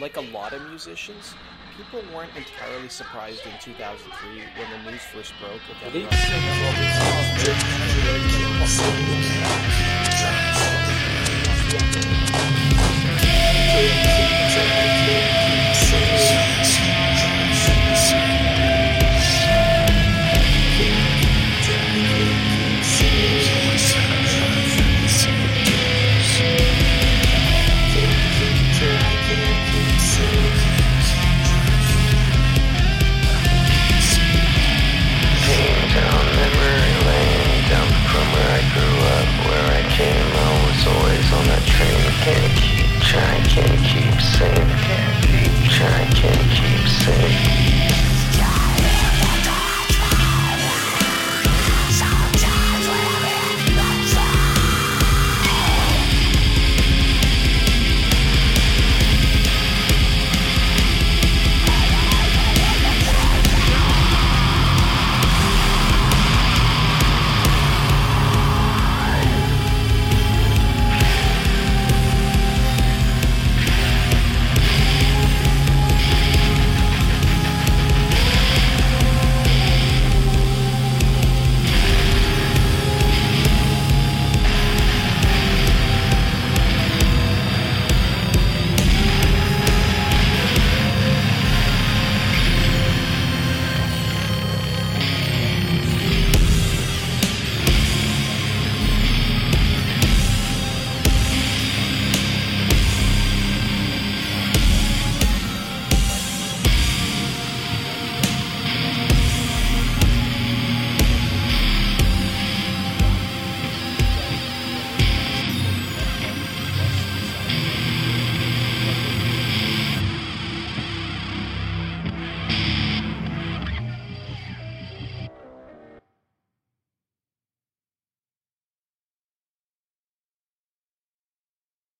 Like a lot of musicians, people weren't entirely surprised in 2003 when the news first broke with